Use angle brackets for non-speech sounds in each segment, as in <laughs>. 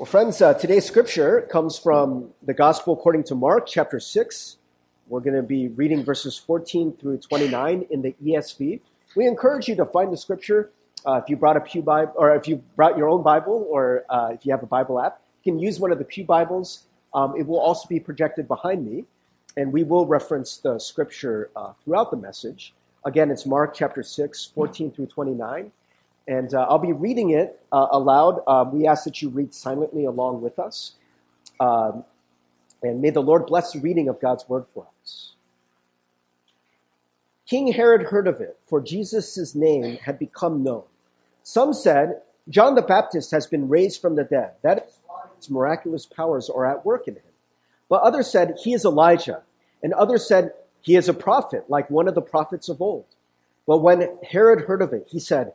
Well, friends, uh, today's scripture comes from the Gospel according to Mark, chapter 6. We're going to be reading verses 14 through 29 in the ESV. We encourage you to find the scripture. Uh, if you brought a Pew Bible, or if you brought your own Bible, or uh, if you have a Bible app, you can use one of the Pew Bibles. Um, it will also be projected behind me, and we will reference the scripture uh, throughout the message. Again, it's Mark chapter 6, 14 through 29. And uh, I'll be reading it uh, aloud. Uh, we ask that you read silently along with us. Um, and may the Lord bless the reading of God's word for us. King Herod heard of it, for Jesus' name had become known. Some said, John the Baptist has been raised from the dead. That is why his miraculous powers are at work in him. But others said, he is Elijah. And others said, he is a prophet, like one of the prophets of old. But when Herod heard of it, he said,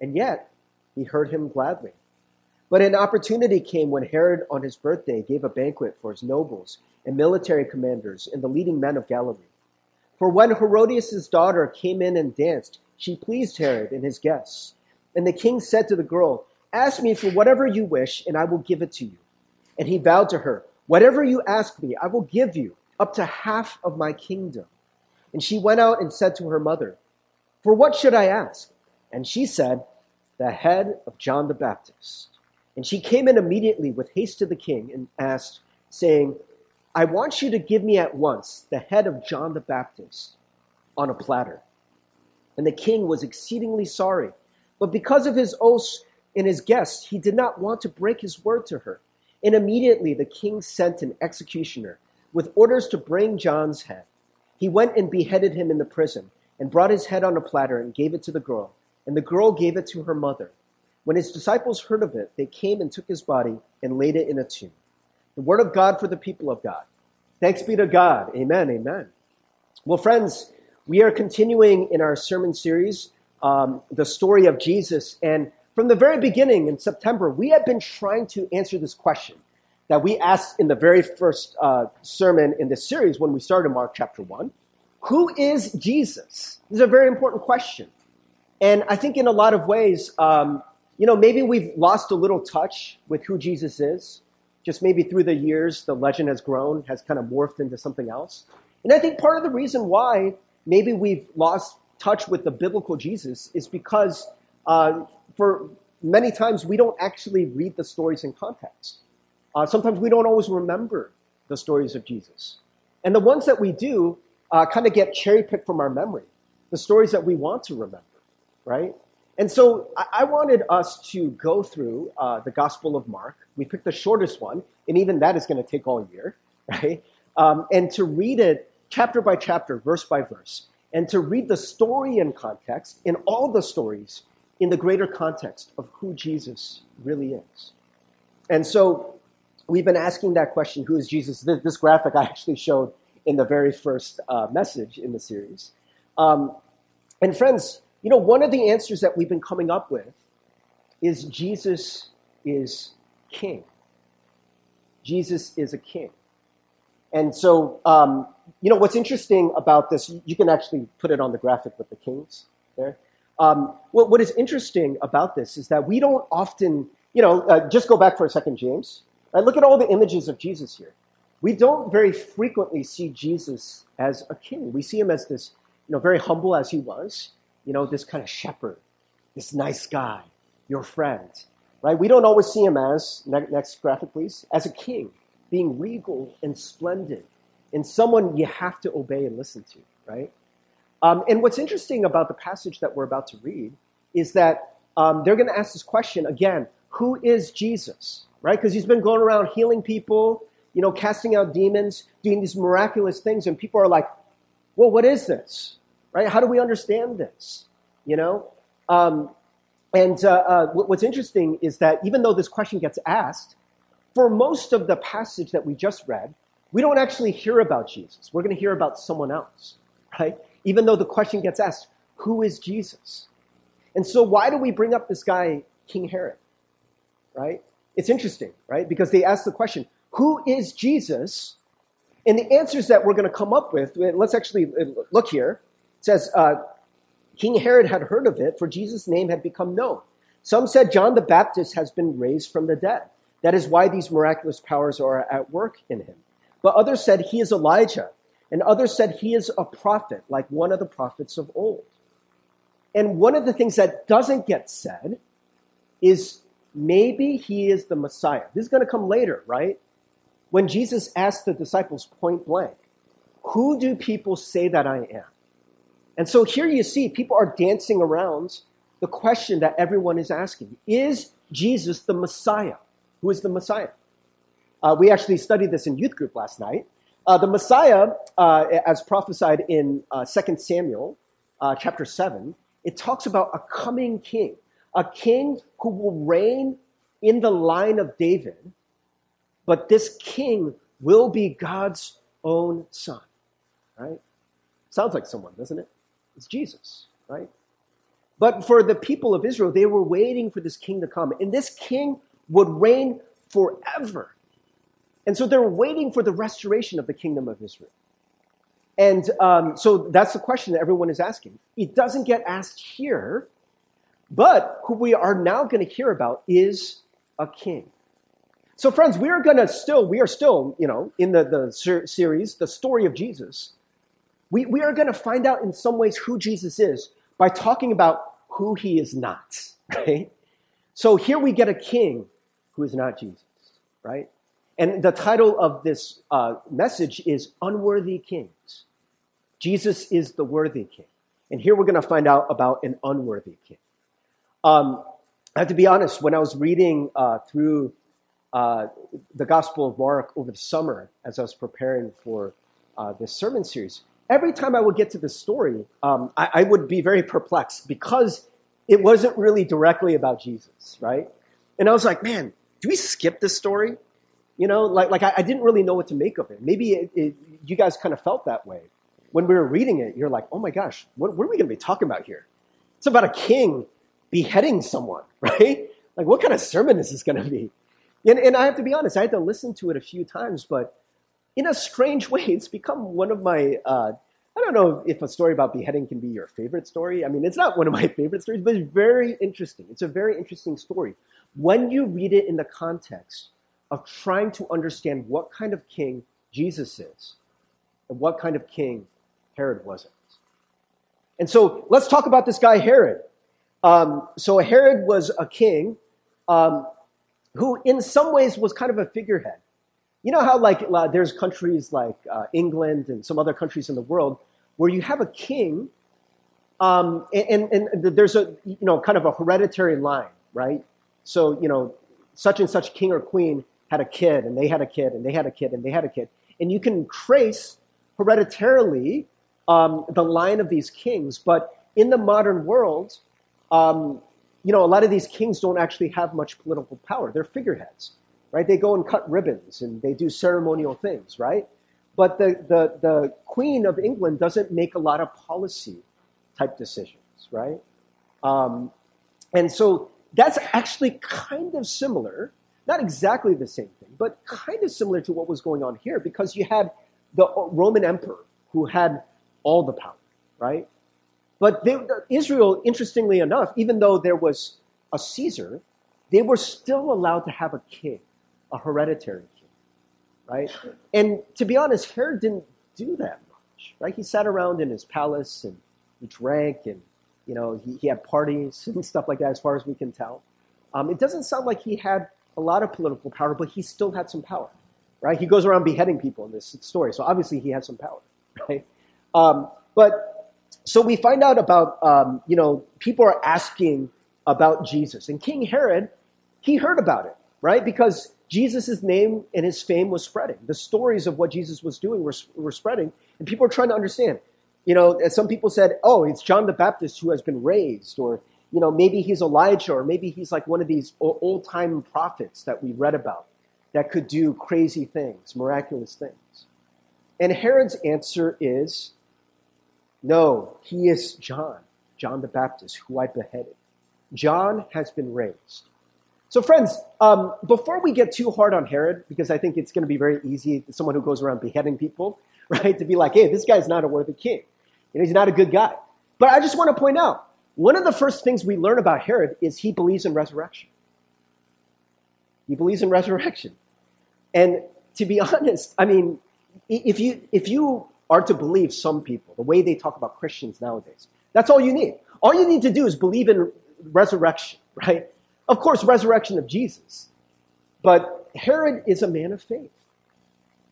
and yet he heard him gladly. But an opportunity came when Herod, on his birthday, gave a banquet for his nobles and military commanders and the leading men of Galilee. For when Herodias' daughter came in and danced, she pleased Herod and his guests. And the king said to the girl, Ask me for whatever you wish, and I will give it to you. And he vowed to her, Whatever you ask me, I will give you, up to half of my kingdom. And she went out and said to her mother, For what should I ask? And she said, The head of John the Baptist. And she came in immediately with haste to the king and asked, saying, I want you to give me at once the head of John the Baptist on a platter. And the king was exceedingly sorry. But because of his oaths and his guests, he did not want to break his word to her. And immediately the king sent an executioner with orders to bring John's head. He went and beheaded him in the prison and brought his head on a platter and gave it to the girl and the girl gave it to her mother. When his disciples heard of it, they came and took his body and laid it in a tomb. The word of God for the people of God. Thanks be to God. Amen. Amen. Well, friends, we are continuing in our sermon series, um, the story of Jesus. And from the very beginning in September, we have been trying to answer this question that we asked in the very first uh, sermon in this series when we started Mark chapter 1. Who is Jesus? This is a very important question. And I think in a lot of ways, um, you know, maybe we've lost a little touch with who Jesus is. Just maybe through the years, the legend has grown, has kind of morphed into something else. And I think part of the reason why maybe we've lost touch with the biblical Jesus is because uh, for many times we don't actually read the stories in context. Uh, sometimes we don't always remember the stories of Jesus. And the ones that we do uh, kind of get cherry picked from our memory, the stories that we want to remember right? And so I, wanted us to go through uh, the Gospel of Mark. We picked the shortest one, and even that is going to take all year, <laughs> right? Um, and to read it chapter by chapter, verse by verse, and to read the story in context, in all the stories, in the greater context of who Jesus really is. And so we've been asking that question who is Jesus? This, this graphic I actually showed in the very first uh, message in the series. Um, and friends, you know, one of the answers that we've been coming up with is Jesus is king. Jesus is a king. And so, um, you know, what's interesting about this, you can actually put it on the graphic with the kings there. Um, what, what is interesting about this is that we don't often, you know, uh, just go back for a second, James. Right? Look at all the images of Jesus here. We don't very frequently see Jesus as a king. We see him as this, you know, very humble as he was you know, this kind of shepherd, this nice guy, your friend, right? We don't always see him as, next graphic please, as a king, being regal and splendid, and someone you have to obey and listen to, right? Um, and what's interesting about the passage that we're about to read is that um, they're going to ask this question again who is Jesus, right? Because he's been going around healing people, you know, casting out demons, doing these miraculous things, and people are like, well, what is this? Right? How do we understand this? You know? Um, and uh, uh, what's interesting is that even though this question gets asked, for most of the passage that we just read, we don't actually hear about Jesus. We're going to hear about someone else, right? Even though the question gets asked, who is Jesus? And so why do we bring up this guy, King Herod, right? It's interesting, right? Because they ask the question, who is Jesus? And the answers that we're going to come up with, let's actually look here. Says, uh, King Herod had heard of it, for Jesus' name had become known. Some said John the Baptist has been raised from the dead. That is why these miraculous powers are at work in him. But others said he is Elijah, and others said he is a prophet, like one of the prophets of old. And one of the things that doesn't get said is maybe he is the Messiah. This is going to come later, right? When Jesus asked the disciples point blank, Who do people say that I am? And so here you see people are dancing around the question that everyone is asking Is Jesus the Messiah? Who is the Messiah? Uh, we actually studied this in youth group last night. Uh, the Messiah, uh, as prophesied in uh, 2 Samuel uh, chapter 7, it talks about a coming king, a king who will reign in the line of David, but this king will be God's own son, right? Sounds like someone, doesn't it? It's Jesus, right? But for the people of Israel, they were waiting for this king to come. And this king would reign forever. And so they're waiting for the restoration of the kingdom of Israel. And um, so that's the question that everyone is asking. It doesn't get asked here, but who we are now going to hear about is a king. So, friends, we are going to still, we are still, you know, in the, the ser- series, the story of Jesus. We, we are going to find out in some ways who Jesus is by talking about who he is not, <laughs> right? So here we get a king who is not Jesus, right? And the title of this uh, message is Unworthy Kings. Jesus is the worthy king. And here we're going to find out about an unworthy king. Um, I have to be honest, when I was reading uh, through uh, the Gospel of Mark over the summer as I was preparing for uh, this sermon series, every time I would get to the story, um, I, I, would be very perplexed because it wasn't really directly about Jesus, right? And I was like, man, do we skip this story? You know, like, like I, I didn't really know what to make of it. Maybe it, it, you guys kind of felt that way. When we were reading it, you're like, oh my gosh, what, what are we going to be talking about here? It's about a king beheading someone, <laughs> right? Like, what kind of sermon is this going to be? And, and I have to be honest, I had to listen to it a few times, but in a strange <laughs> way, it's become one of my. Uh, I don't know if a story about beheading can be your favorite story. I mean, it's not one of my <laughs> favorite stories, but it's very interesting. It's a very interesting story when you read it in the context of trying to understand what kind of king Jesus is and what kind of king Herod wasn't. And so let's talk about this guy, Herod. Um, so Herod was a king um, who, in some ways, was kind of a figurehead. You know how, like, uh, there's countries like uh, England and some other countries in the world where you have a king, um, and, and, and there's a you know kind of a hereditary line, right? So, you know, such and such king or queen had a kid, and they had a kid, and they had a kid, and they had a kid. And you can trace hereditarily um, the line of these kings. But in the modern world, um, you know, a lot of these kings don't actually have much political power. They're figureheads, right? They go and cut ribbons and they do ceremonial things, right? But the, the, the Queen of England doesn't make a lot of policy type decisions, right? Um, and so that's actually kind of similar, not exactly the same thing, but kind of similar to what was going on here because you had the Roman emperor who had all the power, right? But they, Israel, interestingly enough, even though there was a Caesar, they were still allowed to have a king, a hereditary king, right? And to be honest, Herod didn't do that much, right? He sat around in his palace and he drank and you know, he, he had parties <laughs> and stuff like that, as far as we can tell. Um, it doesn't sound like he had a lot of political power, but he still had some power, right? He goes around beheading people in this story, so obviously he had some power, <laughs> right? Um, but so we find out about, um, you know, people are asking about Jesus, and King Herod, he heard about it, right? Because Jesus' name and his fame was spreading. The stories of what Jesus was doing were, were spreading, and people are trying to understand you know, some people said, oh, it's John the Baptist who has been raised, or, you know, maybe he's Elijah, or maybe he's like one of these old time prophets that we read about that could do crazy things, miraculous things. And Herod's answer is no, he is John, John the Baptist, who I beheaded. John has been raised. So, friends, um, before we get too hard on Herod, because I think it's going to be very easy, someone who goes around beheading people, <laughs> right, to be like, hey, this guy's not a worthy king. And he's not a good guy. But I just want to point out one of the first things we learn about Herod is he believes in resurrection. He believes in resurrection. And to be <laughs> honest, I mean, if you, if you are to believe some people, the way they talk about Christians nowadays, that's all you need. All you need to do is believe in resurrection, <laughs> right? Of course, resurrection of Jesus. But Herod is a man of faith.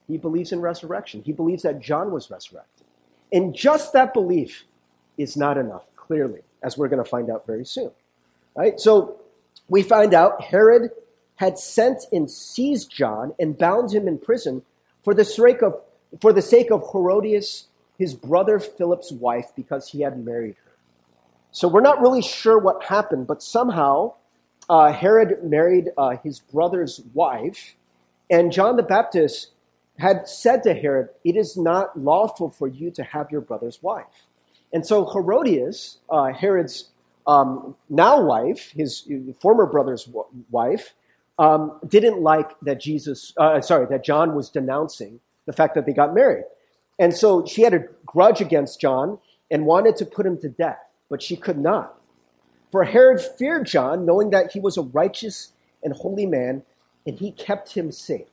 He believes in resurrection. He believes that John was resurrected. And just that belief is not enough, clearly, as we're going to find out very soon. Right? So we find out Herod had sent and seized John and bound him in prison for the sake of, for the sake of Herodias, his brother Philip's wife, because he had married her. So we're not really sure what happened, but somehow uh, Herod married uh, his brother's wife, and John the Baptist had said to Herod, It is not lawful for you to have your brother's wife. And so Herodias, uh, Herod's um, now wife, his former brother's wife, um, didn't like that Jesus, uh, sorry, that John was denouncing the fact that they got married. And so she had a grudge against John and wanted to put him to death but she could not. For Herod feared John, knowing that he was a righteous and holy man, and he kept him safe.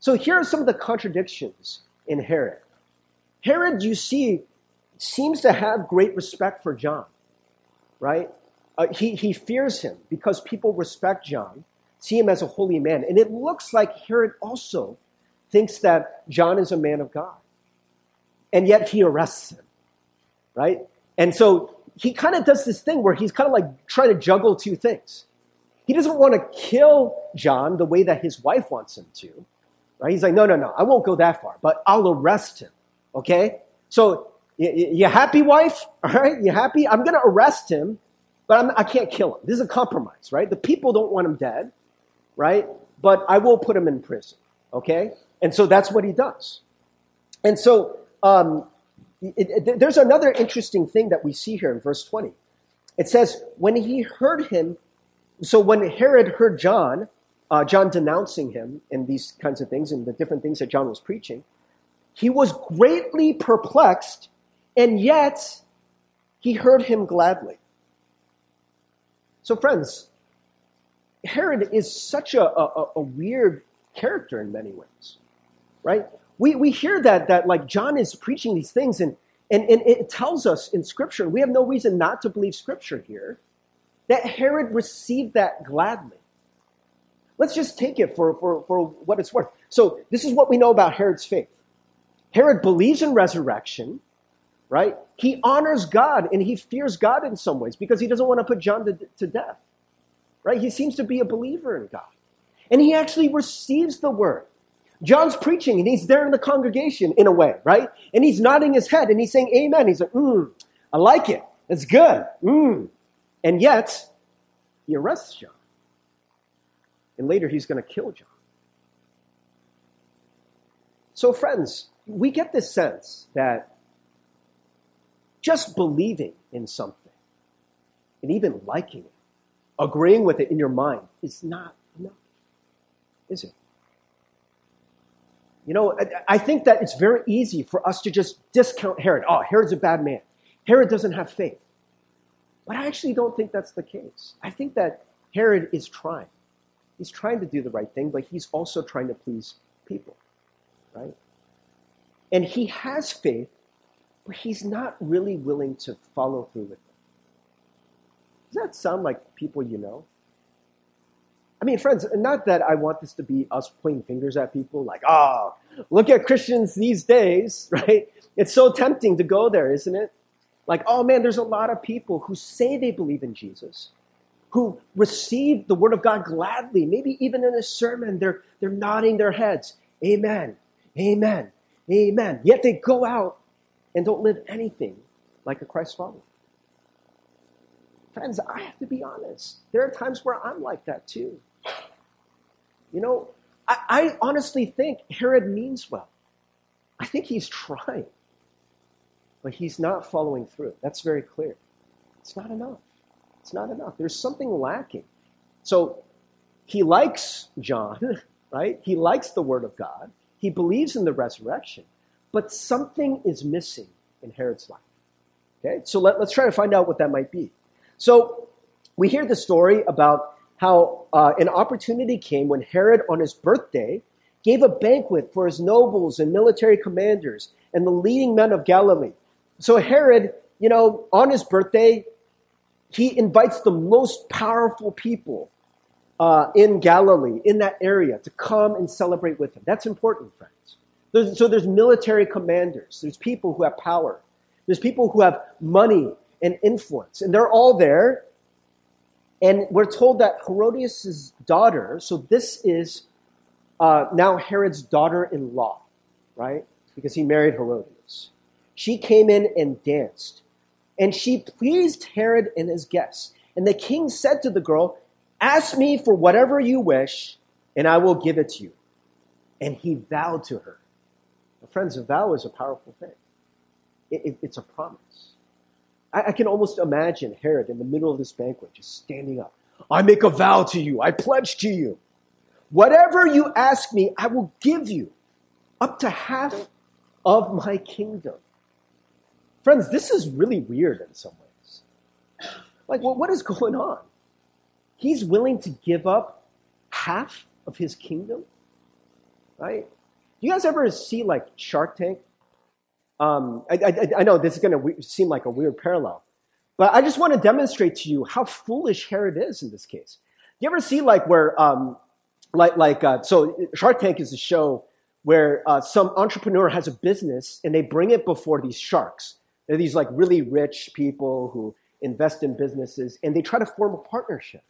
So here are some of the contradictions in Herod. Herod, you see, seems to have great respect for John, right? Uh, he, he fears him because people respect John, see him as a holy man. And it looks like Herod also thinks that John is a man of God. And yet he arrests him, right? And so he kind of does this thing where he's kind of like trying to juggle two things. He doesn't want to kill John the way that his wife wants him to, right? He's like, no, no, no, I won't go that far, but I'll arrest him, okay? So, you, you happy, wife? <laughs> All right, you happy? I'm going to arrest him, but I'm, I can not kill him. This is a compromise, right? The people don't want him dead, right? But I will put him in prison, okay? And so that's what he does. And so um, it, it, there's another interesting thing that we see here in verse 20. It says, when he heard him, so when Herod heard John, uh, John denouncing him and these kinds of things and the different things that John was preaching, he was greatly perplexed, and yet he heard him gladly. So, friends, Herod is such a, a, a weird character in many ways, right? We, we hear that, that like John is preaching these things and, and, and it tells us in scripture, we have no reason not to believe scripture here, that Herod received that gladly. Let's just take it for, for, for what it's worth. So this is what we know about Herod's faith. Herod believes in resurrection, right? He honors God and he fears God in some ways because he doesn't want to put John to, to death, right? He seems to be a believer in God. And he actually receives the word. John's preaching and he's there in the congregation in a way, right? And he's nodding his head and he's saying amen. He's like, mm, I like it. It's good. Mm. And yet, he arrests John. And later he's going to kill John. So, friends, we get this sense that just believing in something and even liking it, agreeing with it in your mind, is not enough, is it? You know, I think that it's very easy for us to just discount Herod. Oh, Herod's a bad man. Herod doesn't have faith. But I actually don't think that's the case. I think that Herod is trying. He's trying to do the right thing, but he's also trying to please people, right? And he has faith, but he's not really willing to follow through with it. Does that sound like people you know? I mean, friends, not that I want this to be us pointing fingers at people like, oh, look at Christians these days, <laughs> right? It's so tempting to go there, isn't it? Like, oh man, there's a lot of people who say they believe in Jesus, who receive the word of God gladly. Maybe even in a sermon, they're, they're nodding their heads. Amen. Amen. Amen. Yet they go out and don't live anything like a Christ follower. Friends, I have to be honest. There are times where I'm like that too. You know, I, I honestly think Herod means well. I think he's trying, but he's not following through. That's very clear. It's not enough. It's not enough. There's something lacking. So he likes John, <laughs> right? He likes the Word of God. He believes in the resurrection, but something is missing in Herod's life. Okay, so let, us try to find out what that might be. So we hear the story about how uh, an opportunity came when Herod, on his birthday, gave a banquet for his nobles and military commanders and the leading men of Galilee. So Herod, you know, on his birthday, he invites the most powerful people uh, in Galilee, in that area, to come and celebrate with him. That's important, friends. There's, so there's military commanders, there's people who have power, there's people who have money and influence, and they're all there and we're told that Herodias' daughter, so this is uh, now Herod's daughter in law, right? Because he married Herodias. She came in and danced, and she pleased Herod and his guests. And the king said to the girl, Ask me for whatever you wish, and I will give it to you. And he vowed to her. Well, friends, a vow is a powerful thing, it, it, it's a promise. I, I can almost imagine Herod in the middle of this banquet just standing up. I make a vow to you. I pledge to you. Whatever you ask me, I will give you up to half of my kingdom. Friends, this is really weird in some ways. Like, well, what is going on? He's willing to give up half of his kingdom, right? Do you guys ever see like Shark Tank? Um, I, I, I, know this is going to seem like a weird parallel, but I just want to demonstrate to you how foolish Herod is in this case. You ever see like where, um, like, like uh, so Shark Tank is a show where uh, some entrepreneur has a business and they bring it before these sharks. They're these like really rich people who invest in businesses and they try to form a partnership.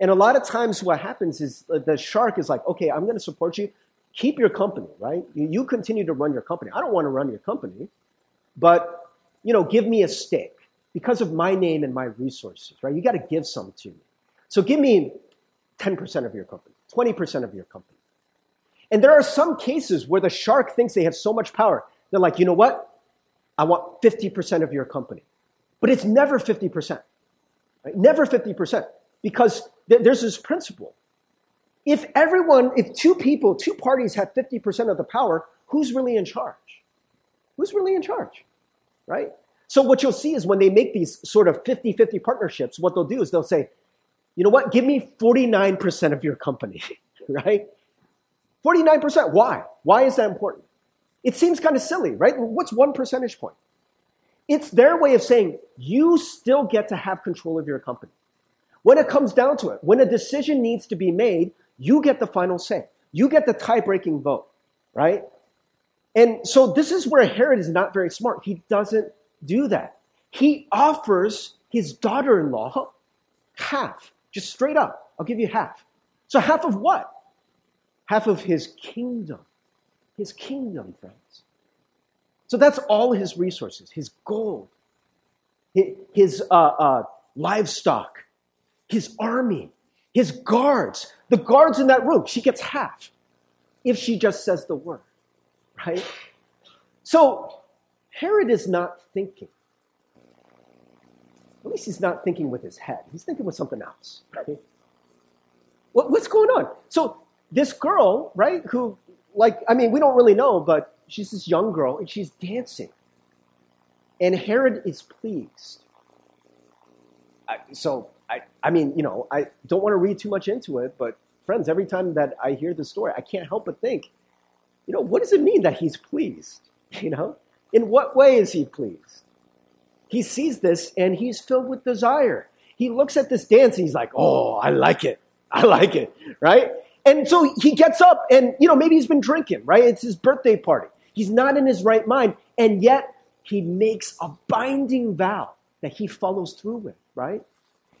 And a lot of times what happens is the shark is like, okay, I'm going to support you keep your company, right? You, you continue to run your company. I don't want to run your company, but you know, give me a stake because of my name and my resources, right? You got to give some to me. So give me 10% of your company, 20% of your company. And there are some cases where the shark thinks they have so much power. They're like, you know what? I want 50% of your company. But it's never 50%. Right? Never 50%. Because th- there's this principle if everyone, if two people, two parties have 50% of the power, who's really in charge? Who's really in charge? Right? So what you'll see is when they make these sort of 50-50 partnerships, what they'll do is they'll say, you know what, give me 49% of your company, <laughs> right? 49%. Why? Why is that important? It seems kind of silly, right? What's one percentage point? It's their way of saying you still get to have control of your company. When it comes down to it, when a decision needs to be made, you get the final say. You get the tie breaking vote, right? And so this is where Herod is not very smart. He doesn't do that. He offers his daughter in law half, just straight up. I'll give you half. So, half of what? Half of his kingdom. His kingdom, friends. So, that's all his resources his gold, his uh, uh, livestock, his army, his guards, the guards in that room, she gets half if she just says the word, right? So Herod is not thinking. At least he's not thinking with his head. He's thinking with something else, right? What, what's going on? So this girl, right, who, like, I mean, we don't really know, but she's this young girl and she's dancing. And Herod is pleased. so I, I mean, you know, I don't want to read too much into it, but friends, every time that I hear the story, I can't help but think, you know, what does it mean that he's pleased? <laughs> You know, in what way is he pleased? He sees this and he's filled with desire. He looks at this dance and he's like, oh, I like it. I like it, right? And so he gets up and, you know, maybe he's been drinking, right? It's his birthday party. He's not in his right mind. And yet he makes a binding vow that he follows through with, right?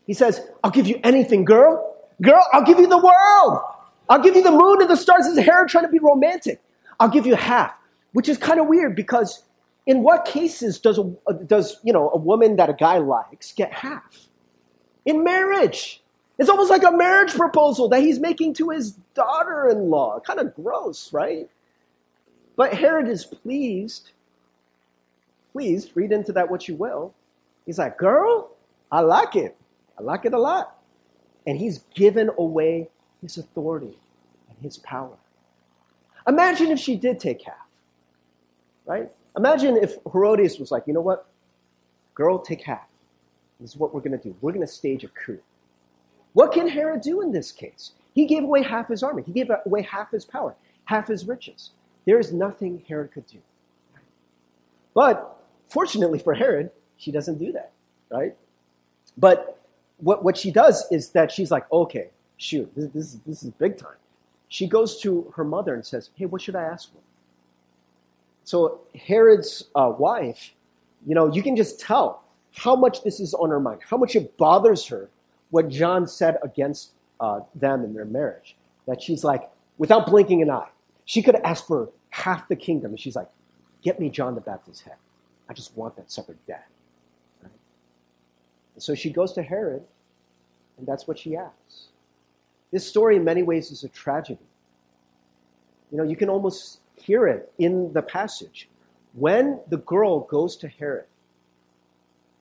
He says, I'll give you anything, girl. Girl, I'll give you the world. I'll give you the moon and the stars. His hair trying to be romantic. I'll give you half, which is kind of weird because in what cases does a, does, you know, a woman that a guy likes get half? In marriage. It's almost like a marriage proposal that he's making to his daughter in law. Kind of gross, right? But Herod is pleased. Pleased, read into that what you will. He's like, Girl, I like it. I like it a lot. And he's given away his authority and his power. Imagine if she did take half, right? Imagine if Herodias was like, you know what? Girl, take half. This is what we're going to do. We're going to stage a coup. What can Herod do in this case? He gave away half his army. He gave away half his power, half his riches. There is nothing Herod could do. But fortunately for Herod, she doesn't do that, right? But what, what she does is that she's like, okay, shoot, this, this, this is big time. She goes to her mother and says, hey, what should I ask for? So Herod's uh, wife, you know, you can just tell how much this is on her mind, how much it bothers her what John said against uh, them in their marriage. That she's like, without blinking an eye, she could ask for half the kingdom. And she's like, get me John the Baptist's head. I just want that sucker dead. And so she goes to Herod, and that's what she asks. This story, in many ways, is a tragedy. You know, you can almost hear it in the passage. When the girl goes to Herod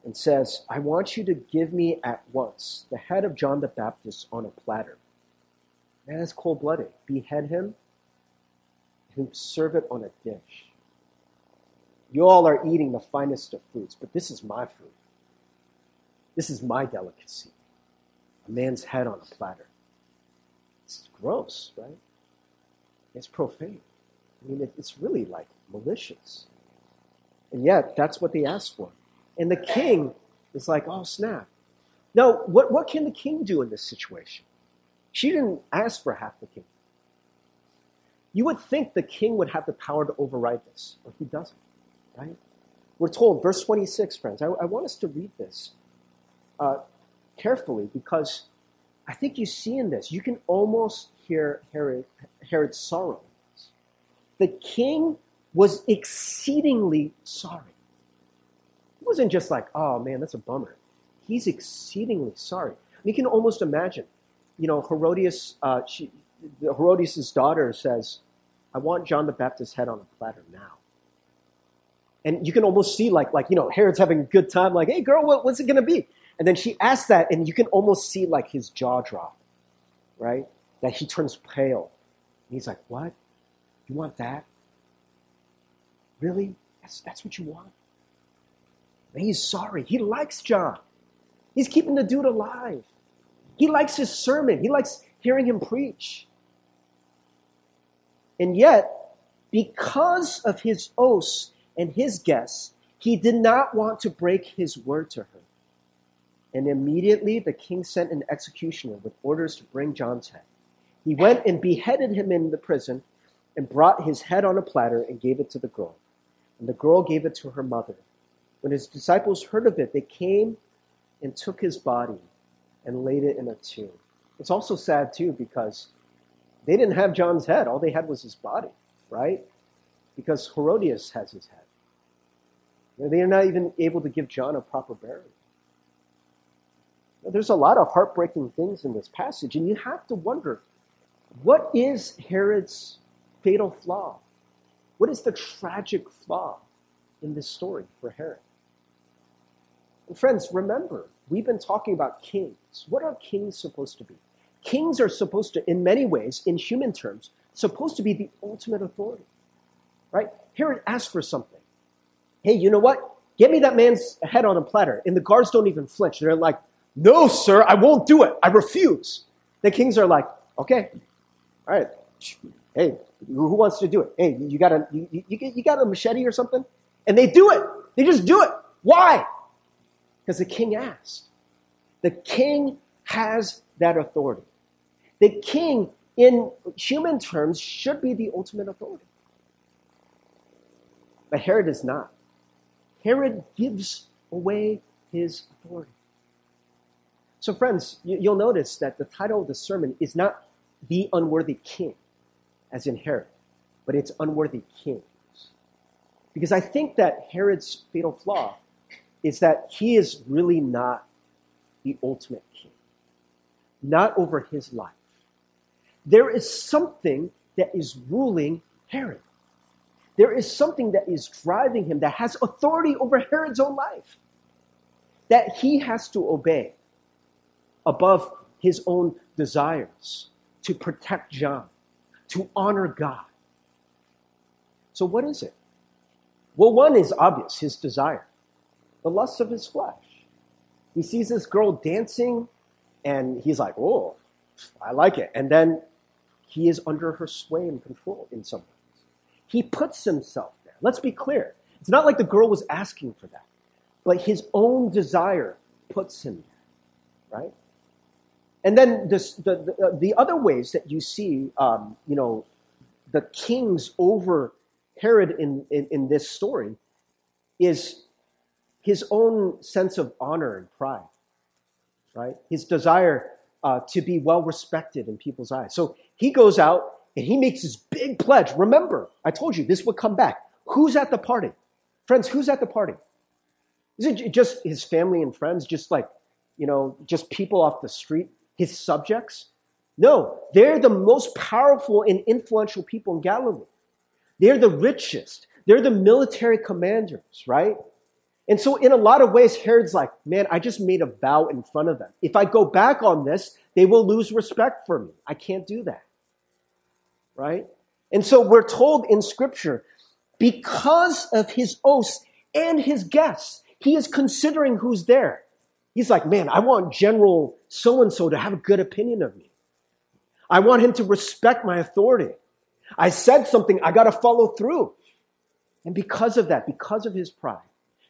and says, I want you to give me at once the head of John the Baptist on a platter. Man, that's cold blooded. Behead him and serve it on a dish. You all are eating the finest of foods, but this is my food. This is my delicacy. A man's head on a platter. It's gross, right? It's profane. I mean, it's really like malicious. And yet, that's what they asked for. And the king is like, oh, snap. Now, what, what can the king do in this situation? She didn't ask for half the kingdom. You would think the king would have the power to override this, but he doesn't, right? We're told, verse 26, friends, I, I want us to read this uh, carefully because I think you see in this, you can almost hear Herod, Herod's sorrow. The king was exceedingly sorry. He wasn't just like, oh man, that's a bummer. He's exceedingly sorry. You can almost imagine, you know, Herodias, uh, she, Herodias' daughter says, I want John the Baptist's head on a platter now. And you can almost see, like, like you know, Herod's having a good time, like, hey, girl, what, what's it going to be? And then she asks that, and you can almost see, like, his jaw drop, right? That he turns pale. And he's like, what? You want that? Really? That's, that's what you want? And he's sorry. He likes John. He's keeping the dude alive. He likes his sermon. He likes hearing him preach. And yet, because of his oaths and his guests, he did not want to break his word to her. And immediately the king sent an executioner with orders to bring John's head. He went and beheaded him in the prison and brought his head on a platter and gave it to the girl. And the girl gave it to her mother. When his disciples heard of it, they came and took his body and laid it in a tomb. It's also sad, too, because they didn't have John's head. All they had was his body, right? Because Herodias has his head. They are not even able to give John a proper burial. There's a lot of heartbreaking things in this passage, and you have to wonder what is Herod's fatal flaw? What is the tragic flaw in this story for Herod? And friends, remember, we've been talking about kings. What are kings supposed to be? Kings are supposed to, in many ways, in human terms, supposed to be the ultimate authority. Right? Herod asked for something. Hey, you know what? Get me that man's head on a platter. And the guards don't even flinch. They're like, no, sir, I won't do it. I refuse. The kings are like, okay, all right. Hey, who wants to do it? Hey, you got a you, you, you got a machete or something? And they do it. They just do it. Why? Because the king asked. The king has that authority. The king, in human terms, should be the ultimate authority. But Herod is not. Herod gives away his authority. So, friends, you'll notice that the title of the sermon is not The Unworthy King, as in Herod, but it's Unworthy Kings. Because I think that Herod's fatal flaw is that he is really not the ultimate king. not over his life. There is something that is ruling Herod. There is something that is driving him that has authority over Herod's own life that he has to obey above his own desires to protect John, to honor God. So, what is it? Well, one is obvious his desire, the lust of his flesh. He sees this girl dancing and he's like, oh, I like it. And then he is under her sway and control in some ways. He puts himself there. Let's be clear. It's not like the girl was asking for that, but his own desire puts him there, right? And then this, the, the, the other ways that you see, um, you know, the kings over Herod in, in, in this story is his own sense of honor and pride, right? His desire uh, to be well respected in people's eyes. So he goes out and he makes this big pledge. Remember, I told you this would come back. Who's at the party? Friends, who's at the party? Is it just his family and friends, just like, you know, just people off the street, his subjects? No, they're the most powerful and influential people in Galilee. They're the richest. They're the military commanders, right? And so, in a lot of ways, Herod's like, man, I just made a vow in front of them. If I go back on this, they will lose respect for me. I can't do that. Right? And so, we're told in Scripture, because of his oaths and his guests, he is considering who's there. He's like, man, I want General so and so to have a good opinion of me. I want him to respect my authority. I said something, I got to follow through. And because of that, because of his pride,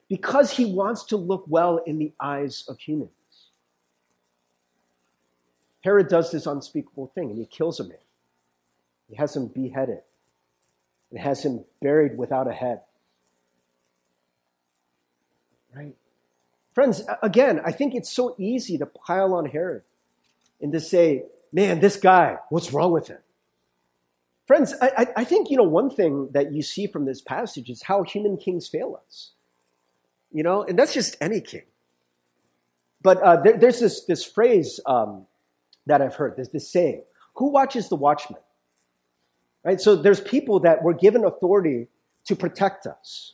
because he wants to look well in the eyes of humans. Herod does this unspeakable thing and he kills a man. He has him beheaded and has him buried without a head. Right? Friends, again, I think it's so easy to pile on Herod and to say, man, this guy, what's wrong with him? Friends, I, I think, you know, one thing that you see from this passage is how human kings fail us you know, and that's just any king. But uh, there, there's this, this phrase um, that I've heard, there's this saying, who watches the watchman? Right? So there's people that were given authority to protect us,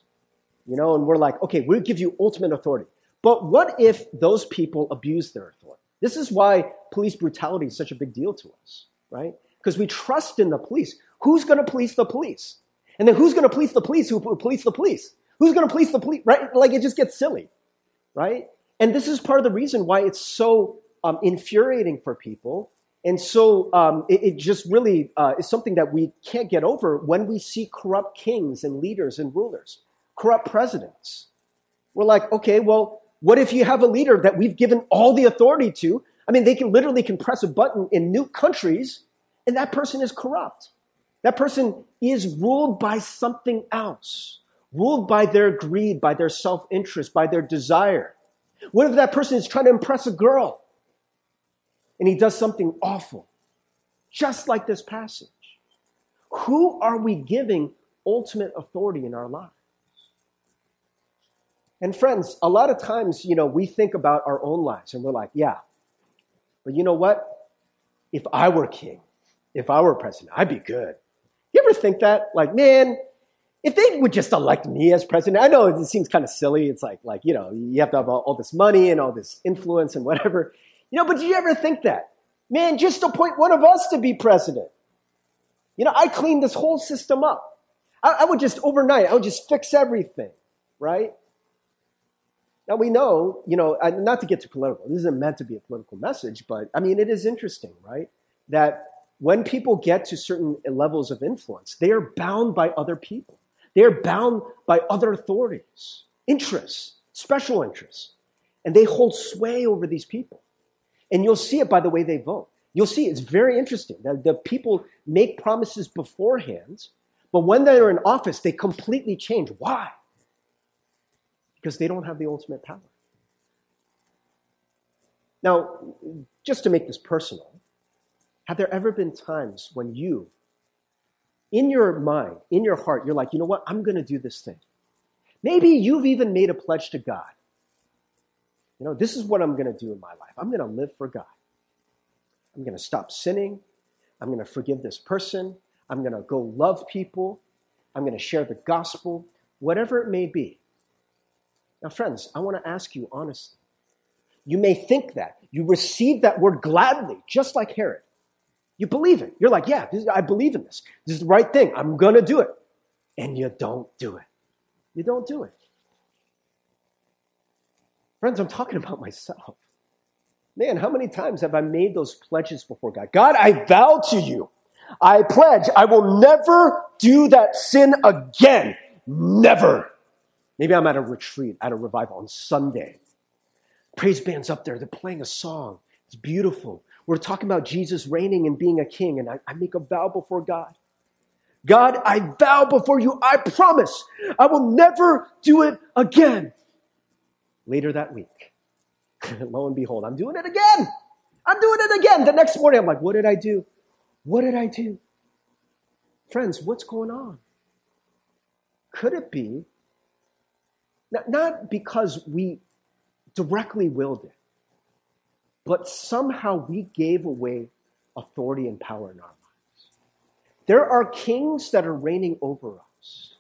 you know, and we're like, okay, we'll give you ultimate authority. But what if those people abuse their authority? This is why police brutality is such a big deal to us, right? Because we trust in the police. Who's going to police the police? And then who's going to police the police who police the police? Who's going to police the police? Right? Like it just gets silly, right? And this is part of the reason why it's so um, infuriating for people. And so um, it, it, just really uh, is something that we can't get over when we see corrupt kings and leaders and rulers, corrupt presidents. We're like, okay, well, what if you have a leader that we've given all the authority to? I mean, they can literally can press a button in new countries, and that person is corrupt. That person is ruled by something else ruled by their greed, by their self interest, by their desire. What if that person is trying to impress a girl and he does something awful? Just like this passage. Who are we giving ultimate authority in our lives? And friends, a lot of times, you know, we think about our own lives and we're like, yeah, but you know what? If I were king, if I were president, I'd be good. You ever think that? Like, man, if they would just elect me as president, I know it seems kind of silly. It's like, like, you know, you have to have all, all this money and all this influence and whatever. You know, but do you ever think that? Man, just appoint one of us to be president. You know, I cleaned this whole system up. I, I would just overnight, I would just fix everything, right? Now we know, you know, uh, not to get too political, this isn't meant to be a political message, but I mean, it is interesting, right? That when people get to certain levels of influence, they are bound by other people. They are bound by other authorities, interests, special interests, and they hold sway over these people. And you'll see it by the way they vote. You'll see it's very interesting that the people make promises beforehand, but when they're in office, they completely change. Why? Because they don't have the ultimate power. Now, just to make this personal, have there ever been times when you in your mind, in your heart, you're like, you know what? I'm going to do this thing. Maybe you've even made a pledge to God. You know, this is what I'm going to do in my life. I'm going to live for God. I'm going to stop sinning. I'm going to forgive this person. I'm going to go love people. I'm going to share the gospel, whatever it may be. Now, friends, I want to ask you honestly. You may think that. You receive that word gladly, just like Herod. You believe it. You're like, yeah, this, I believe in this. This is the right thing. I'm going to do it. And you don't do it. You don't do it. Friends, I'm talking about myself. Man, how many times have I made those pledges before God? God, I vow to you. I pledge I will never do that sin again. Never. Maybe I'm at a retreat, at a revival on Sunday. Praise band's up there. They're playing a song. It's beautiful. We're talking about Jesus reigning and being a king, and I, I make a vow before God. God, I vow before you, I promise I will never do it again. Later that week, <laughs> lo and behold, I'm doing it again. I'm doing it again. The next morning, I'm like, what did I do? What did I do? Friends, what's going on? Could it be not because we directly willed it, but somehow we gave away authority and power in our lives? There are kings that are reigning over us.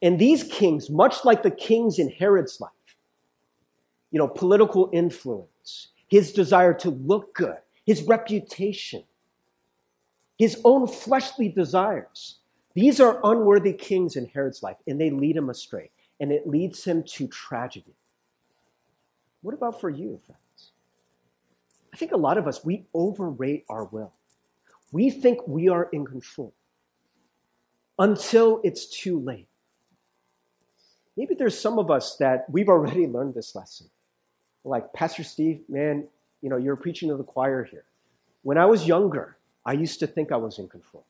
And these kings, much like the kings in Herod's life, you know, political influence, his desire to look good, his reputation, his own fleshly desires. These are unworthy kings in Herod's life, and they lead him astray, and it leads him to tragedy. What about for you, friends? I think a lot of us, we overrate our will. We think we are in control until it's too late. Maybe there's some of us that we've already learned this lesson like, Pastor Steve, man, you know, you're preaching to the choir here. When I was younger, I used to think I was in control.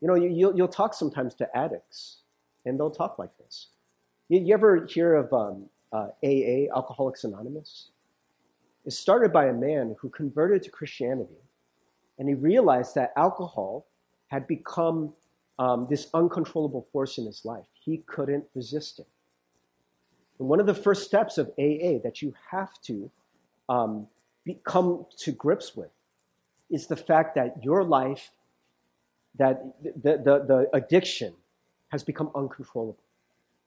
You know, you, will you'll talk sometimes to addicts, and they'll talk like this. You, you ever hear of um, uh, AA, Alcoholics Anonymous? It started by a man who converted to Christianity, and he realized that alcohol had become um, this uncontrollable force in his life. He couldn't resist it. And one of the first steps of AA that you have to um, be, come to grips with is the fact that your life, that the, the, the addiction has become uncontrollable.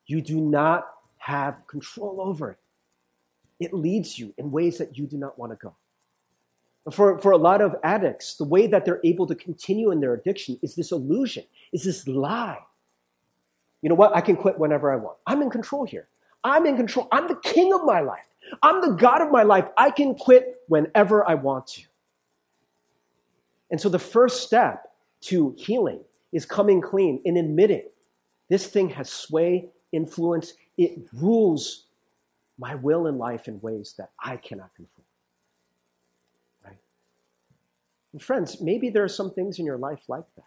You do not have control over it. It leads you in ways that you do not want to go. For, for a lot of addicts, the way that they're able to continue in their addiction is this illusion, is this lie. You know what? I can quit whenever I want. I'm in control here. I'm in control. I'm the king of my life. I'm the God of my life. I can quit whenever I want to. And so the first step to healing is coming clean and admitting this thing has sway, influence, it rules my will and life in ways that I cannot control. Right? And friends, maybe there are some things in your life like that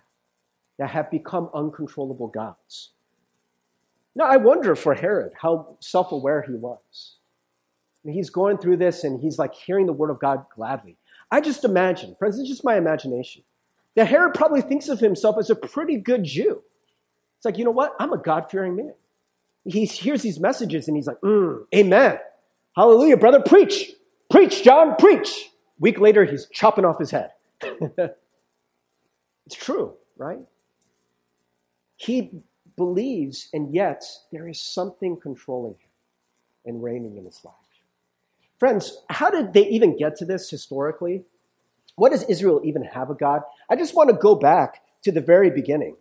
that have become uncontrollable gods. Now, I wonder for Herod how self aware he was. he's going through this and he's like hearing the word of God gladly. I just imagine, friends, it's just my imagination, that Herod probably thinks of himself as a pretty good Jew. It's like, you know what? I'm a God fearing man. He hears these messages and he's like, mm, Amen. Hallelujah, brother. Preach. Preach, John. Preach. Week later, he's chopping off his head. <laughs> it's true, right? He believes, and yet there is something controlling him and reigning in his life. Friends, how did they even get to this historically? What does Israel even have a God? I just want to go back to the very beginning.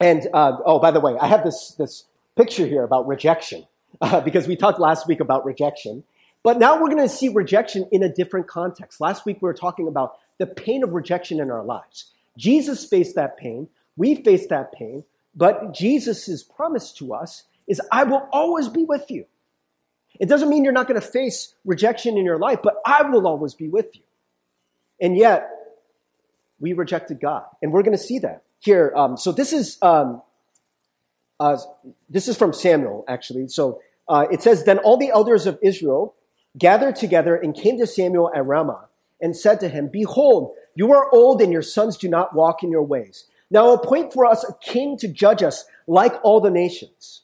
And uh, oh, by the way, I have this, this picture here about rejection uh, because we talked last week about rejection. But now we're going to see rejection in a different context. Last week we were talking about the pain of rejection in our lives. Jesus faced that pain. We faced that pain. But Jesus' promise to us is, I will always be with you. It doesn't mean you're not going to face rejection in your life, but I will always be with you. And yet, we rejected God. And we're going to see that here. Um, so this is, um, uh, this is from Samuel, actually. So uh, it says, Then all the elders of Israel gathered together and came to Samuel at Ramah and said to him, Behold, you are old and your sons do not walk in your ways. Now appoint for us a king to judge us like all the nations.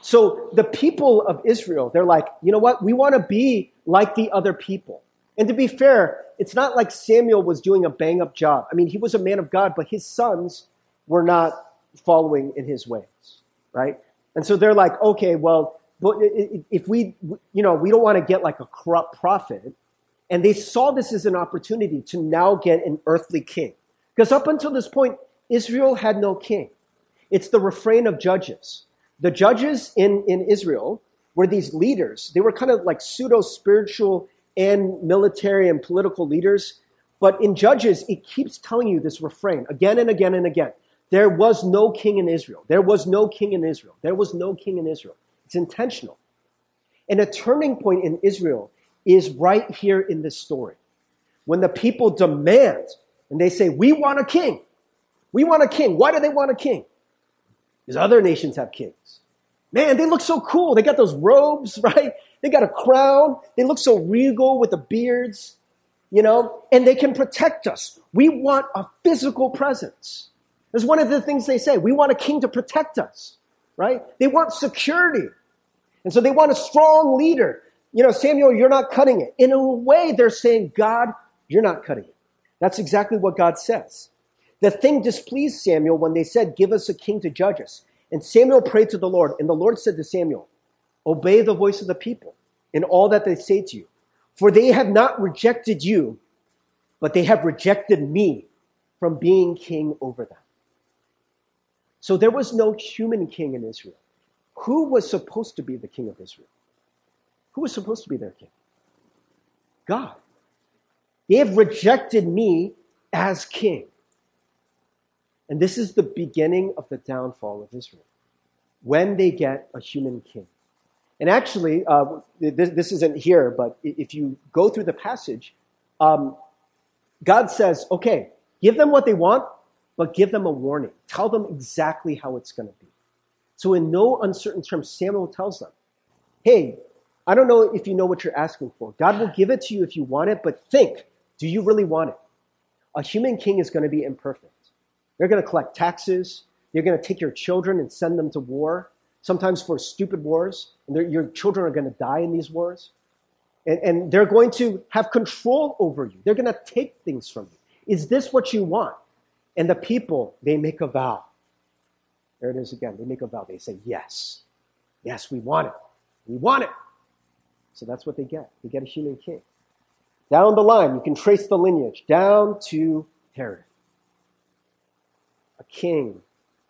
So the people of Israel, they're like, you know what? We want to be like the other people. And to be fair, it's not like Samuel was doing a bang up job. I mean, he was a man of God, but his sons were not following in his ways, right? And so they're like, okay, well, but if we, you know, we don't want to get like a corrupt prophet. And they saw this as an opportunity to now get an earthly king. Because up until this point, Israel had no king. It's the refrain of judges. The judges in, in Israel were these leaders. They were kind of like pseudo spiritual and military and political leaders. But in Judges, it keeps telling you this refrain again and again and again. There was no king in Israel. There was no king in Israel. There was no king in Israel. It's intentional. And a turning point in Israel is right here in this story. When the people demand and they say, We want a king. We want a king. Why do they want a king? Because other nations have kings. Man, they look so cool. They got those robes, <laughs> right? They got a crown. They look so regal with the beards, you know, and they can protect us. We want a physical presence. That's one of the things they say. We want a king to protect us, right? They want security. And so they want a strong leader. You know, Samuel, you're not cutting it. In a way, they're saying, God, you're not cutting it. That's exactly what God says. The thing displeased Samuel when they said, Give us a king to judge us. And Samuel prayed to the Lord, and the Lord said to Samuel, Obey the voice of the people in all that they say to you. For they have not rejected you, but they have rejected me from being king over them. So there was no human king in Israel. Who was supposed to be the king of Israel? Who was supposed to be their king? God. They have rejected me as king. And this is the beginning of the downfall of Israel when they get a human king. And actually, uh, this, this, isn't here, but if you go through the passage, um, God says, okay, give them what they want, but give them a warning. Tell them exactly how it's going to be. So, in no uncertain terms, Samuel tells them, hey, I don't know if you know what you're asking for. God will give it to you if you want it, but think, do you really want it? A human king is going to be imperfect. They're going to collect taxes. They're going to take your children and send them to war, sometimes for stupid wars. And your children are going to die in these wars. And, and they're going to have control over you. They're going to take things from you. Is this what you want? And the people, they make a vow. There it is again. They make a vow. They say, Yes. Yes, we want it. We want it. So that's what they get. They get a human king. Down the line, you can trace the lineage down to Herod king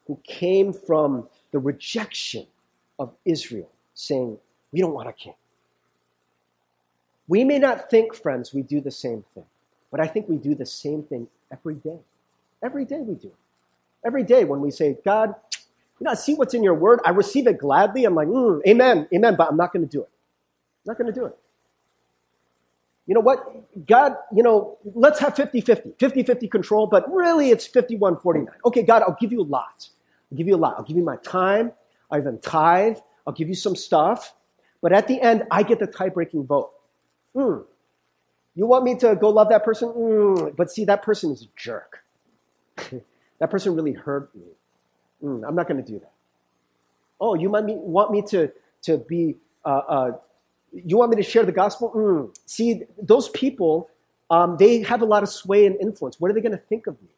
who came from the rejection of Israel, saying, We don't want a king. We may not think, friends, we do the same thing, but I think we do the same thing every day. Every day we do it. Every day when we say, God, you know, I see what's in your word. I receive it gladly. I'm like, mm, amen, amen, but I'm not going to do it. I'm not going to do it you know what? God, you know, let's have 50 50, 50 50 control, but really it's 51 49. Okay, God, I'll give you a lot. I'll give you a lot. I'll give you my time. I'll even tithe. I'll give you some stuff. But at the end, I get the tie breaking vote. Mm. You want me to go love that person? Mm. But see, that person is a jerk. <laughs> that person really hurt me. Mm. I'm not going to do that. Oh, you might want me to, to be uh, uh, you want me to share the gospel? Mm. See, those people, um, they have a lot of sway and influence. What are they going to think of me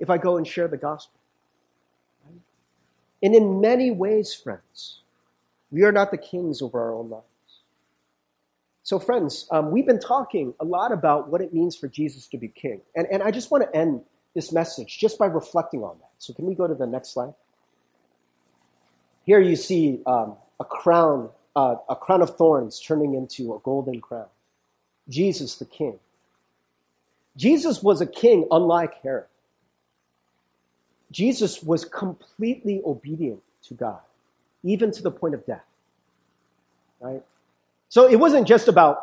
if I go and share the gospel? And in many ways, friends, we are not the kings over our own lives. So, friends, um, we've been talking a lot about what it means for Jesus to be king. And, and I just want to end this message just by reflecting on that. So, can we go to the next slide? Here you see um, a crown uh, a crown of thorns turning into a golden crown. Jesus the king. Jesus was a king unlike Herod. Jesus was completely obedient to God, even to the point of death. Right? So it wasn't just about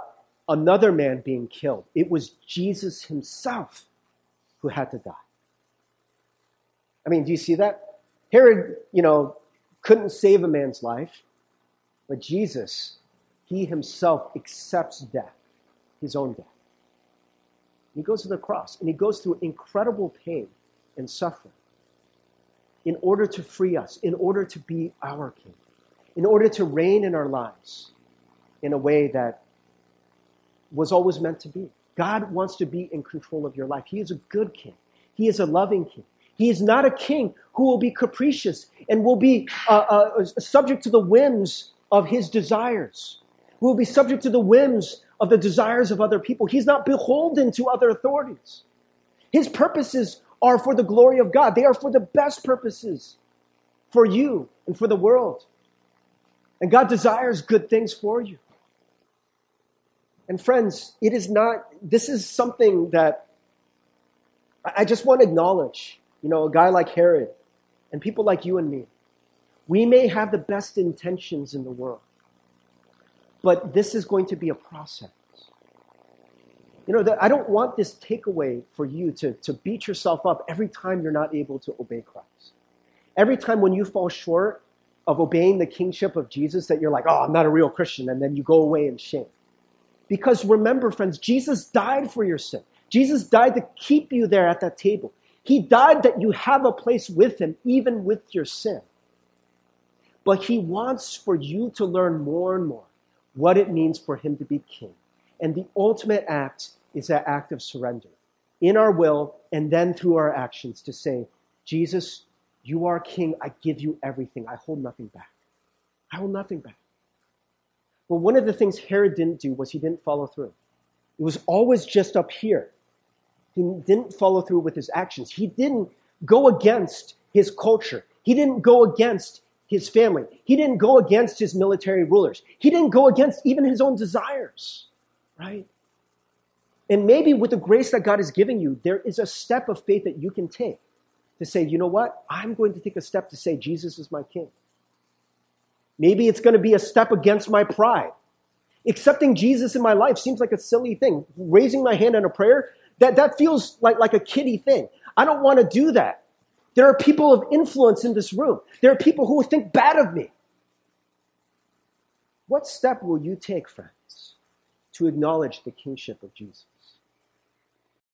another man being killed, it was Jesus himself who had to die. I mean, do you see that? Herod, you know, couldn't save a man's life. But Jesus, he himself accepts death, his own death. He goes to the cross and he goes through incredible pain and suffering in order to free us, in order to be our king, in order to reign in our lives in a way that was always meant to be. God wants to be in control of your life. He is a good king. He is a loving king. He is not a king who will be capricious and will be uh, uh, subject to the whims of his desires, who will be subject to the whims of the desires of other people. He's not beholden to other authorities. His purposes are for the glory of God. They are for the best purposes for you and for the world. And God desires good things for you. And friends, it is not, this is something that I just want to acknowledge. You know, a guy like Herod and people like you and me. We may have the best intentions in the world, but this is going to be a process. You know, I don't want this takeaway for you to, to beat yourself up every time you're not able to obey Christ. Every time when you fall short of obeying the kingship of Jesus, that you're like, oh, I'm not a real Christian, and then you go away in shame. Because remember, friends, Jesus died for your sin. Jesus died to keep you there at that table. He died that you have a place with him, even with your sin. But he wants for you to learn more and more what it means for him to be king. And the ultimate act is that act of surrender in our will and then through our actions to say, Jesus, you are king. I give you everything. I hold nothing back. I hold nothing back. But one of the things Herod didn't do was he didn't follow through. It was always just up here. He didn't follow through with his actions. He didn't go against his culture. He didn't go against his family. He didn't go against his military rulers. He didn't go against even his own desires, right? And maybe with the grace that God is giving you, there is a step of faith that you can take to say, you know what? I'm going to take a step to say, Jesus is my king. Maybe it's going to be a step against my pride. Accepting Jesus in my life seems like a silly thing. Raising my hand in a prayer, that, that feels like, like a kiddie thing. I don't want to do that. There are people of influence in this room. There are people who think bad of me. What step will you take, friends, to acknowledge the kingship of Jesus?